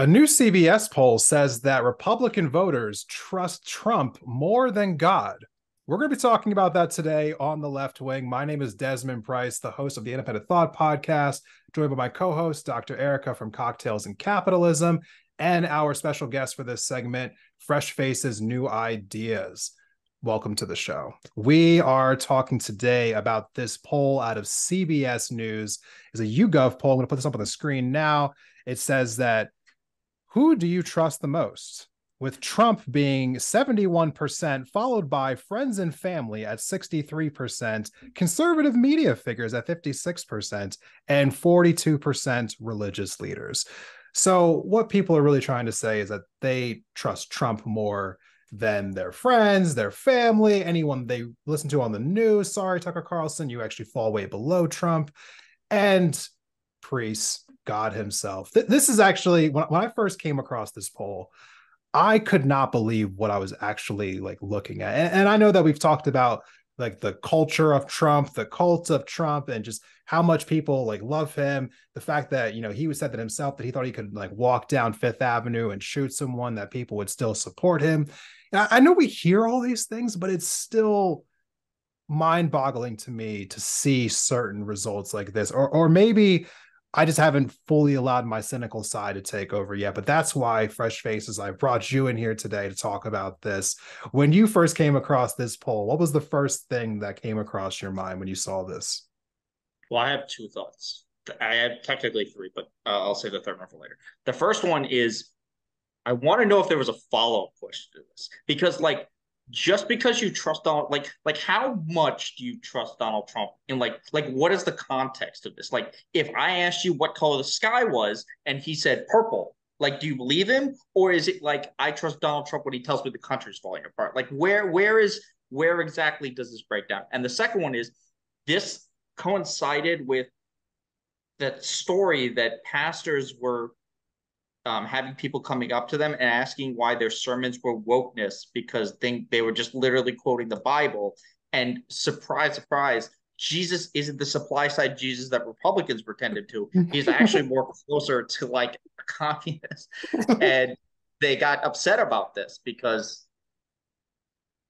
A new CBS poll says that Republican voters trust Trump more than God. We're going to be talking about that today on the left wing. My name is Desmond Price, the host of the Independent Thought Podcast, joined by my co host, Dr. Erica from Cocktails and Capitalism, and our special guest for this segment, Fresh Faces New Ideas. Welcome to the show. We are talking today about this poll out of CBS News. It's a YouGov poll. I'm going to put this up on the screen now. It says that who do you trust the most? With Trump being 71%, followed by friends and family at 63%, conservative media figures at 56%, and 42% religious leaders. So, what people are really trying to say is that they trust Trump more than their friends, their family, anyone they listen to on the news. Sorry, Tucker Carlson, you actually fall way below Trump. And priests, God Himself. Th- this is actually when, when I first came across this poll, I could not believe what I was actually like looking at. And, and I know that we've talked about like the culture of Trump, the cult of Trump, and just how much people like love him. The fact that you know he said that himself that he thought he could like walk down Fifth Avenue and shoot someone that people would still support him. I, I know we hear all these things, but it's still mind-boggling to me to see certain results like this, or or maybe I just haven't fully allowed my cynical side to take over yet. But that's why, Fresh Faces, I brought you in here today to talk about this. When you first came across this poll, what was the first thing that came across your mind when you saw this? Well, I have two thoughts. I have technically three, but uh, I'll save the third one for later. The first one is I want to know if there was a follow up question to this because, like, just because you trust Donald, like, like how much do you trust Donald Trump? And like, like what is the context of this? Like, if I asked you what color the sky was and he said purple, like, do you believe him, or is it like I trust Donald Trump when he tells me the country's falling apart? Like, where, where is, where exactly does this break down? And the second one is this coincided with that story that pastors were um, having people coming up to them and asking why their sermons were wokeness because they, they were just literally quoting the Bible. And surprise, surprise, Jesus isn't the supply side Jesus that Republicans pretended to. He's actually more closer to like a communist. and they got upset about this because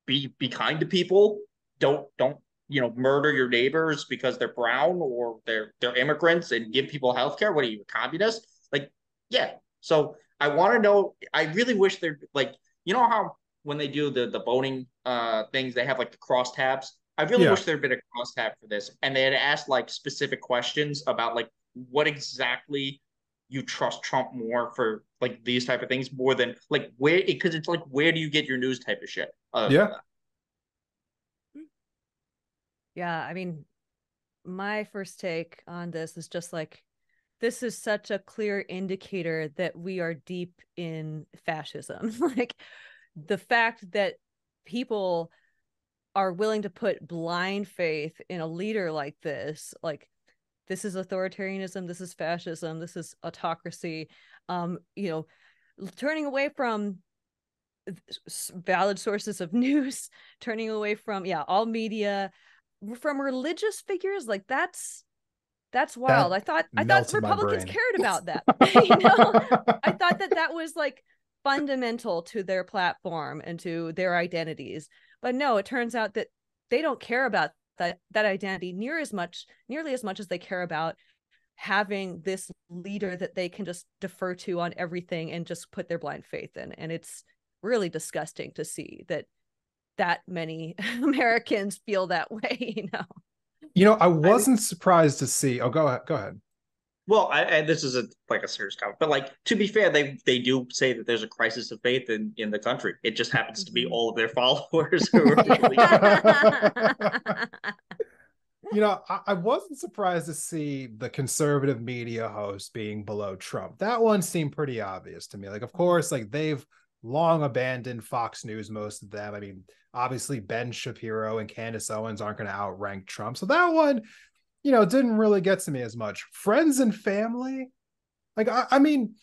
be be kind to people. Don't don't you know murder your neighbors because they're brown or they're they're immigrants and give people health care. What are you, a communist? Like, yeah, so I want to know. I really wish they're like you know how when they do the the boning uh things they have like the cross tabs. I really yeah. wish there'd been a cross tab for this, and they had asked like specific questions about like what exactly you trust Trump more for like these type of things more than like where because it's like where do you get your news type of shit? Uh, yeah. Yeah, I mean, my first take on this is just like this is such a clear indicator that we are deep in fascism. like the fact that people are willing to put blind faith in a leader like this, like this is authoritarianism, this is fascism, this is autocracy. Um, you know, turning away from valid sources of news, turning away from yeah, all media, from religious figures, like that's that's wild. That I thought I thought Republicans cared about that. you know, I thought that that was like fundamental to their platform and to their identities. But no, it turns out that they don't care about that that identity near as much, nearly as much as they care about having this leader that they can just defer to on everything and just put their blind faith in. And it's really disgusting to see that that many Americans feel that way, you know. You know, I wasn't I, surprised to see. Oh, go ahead. Go ahead. Well, I, and this is a like a serious comment, but like to be fair, they they do say that there's a crisis of faith in in the country. It just happens to be mm-hmm. all of their followers who are. you know, I, I, wasn't surprised to see the conservative media host being below Trump. That one seemed pretty obvious to me. Like, of course, like they've long abandoned Fox News, most of them. I mean, obviously Ben Shapiro and Candace Owens aren't going to outrank Trump. So that one, you know, didn't really get to me as much. Friends and family, like I, I mean,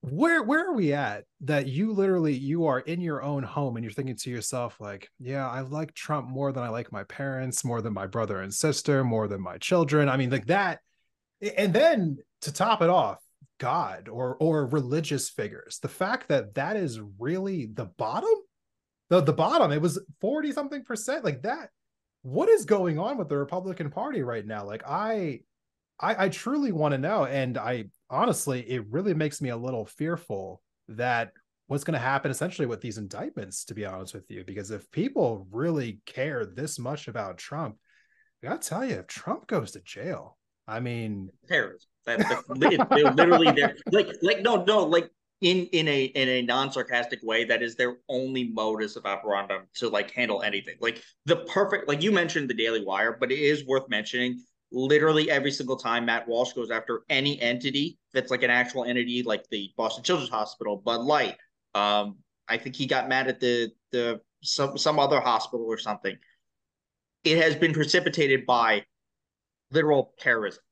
where where are we at that you literally you are in your own home and you're thinking to yourself like yeah i like trump more than i like my parents more than my brother and sister more than my children i mean like that and then to top it off God or or religious figures. The fact that that is really the bottom, the the bottom, it was 40 something percent like that. What is going on with the Republican Party right now? Like I I, I truly want to know. And I honestly, it really makes me a little fearful that what's going to happen essentially with these indictments, to be honest with you, because if people really care this much about Trump, I gotta tell you, if Trump goes to jail, I mean, terrorism. That, that, they're literally there, like, like no, no, like in in a in a non sarcastic way. That is their only modus of operandum to like handle anything. Like the perfect, like you mentioned the Daily Wire, but it is worth mentioning literally every single time Matt Walsh goes after any entity that's like an actual entity, like the Boston Children's Hospital, Bud Light. Um, I think he got mad at the the some some other hospital or something. It has been precipitated by literal terrorism,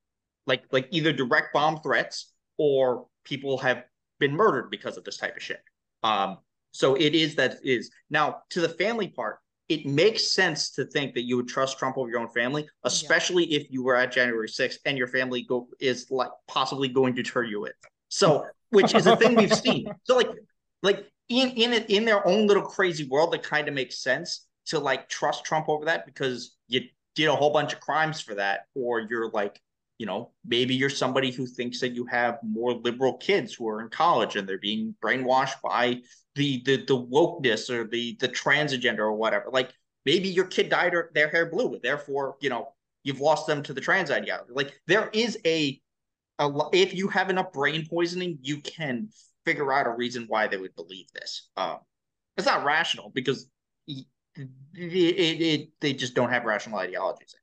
like like either direct bomb threats or people have been murdered because of this type of shit. Um, so it is that is now to the family part it makes sense to think that you would trust Trump over your own family, especially yeah. if you were at January 6th and your family go is like possibly going to turn you in. So, which is a thing we've seen. So, like, like in in it in their own little crazy world, that kind of makes sense to like trust Trump over that because you did a whole bunch of crimes for that, or you're like, you know, maybe you're somebody who thinks that you have more liberal kids who are in college and they're being brainwashed by the the the wokeness or the the trans agenda or whatever. Like maybe your kid dyed their hair blue, therefore, you know, you've lost them to the trans ideology. Like there is a, a if you have enough brain poisoning, you can figure out a reason why they would believe this. Um, it's not rational because it, it, it, they just don't have rational ideologies.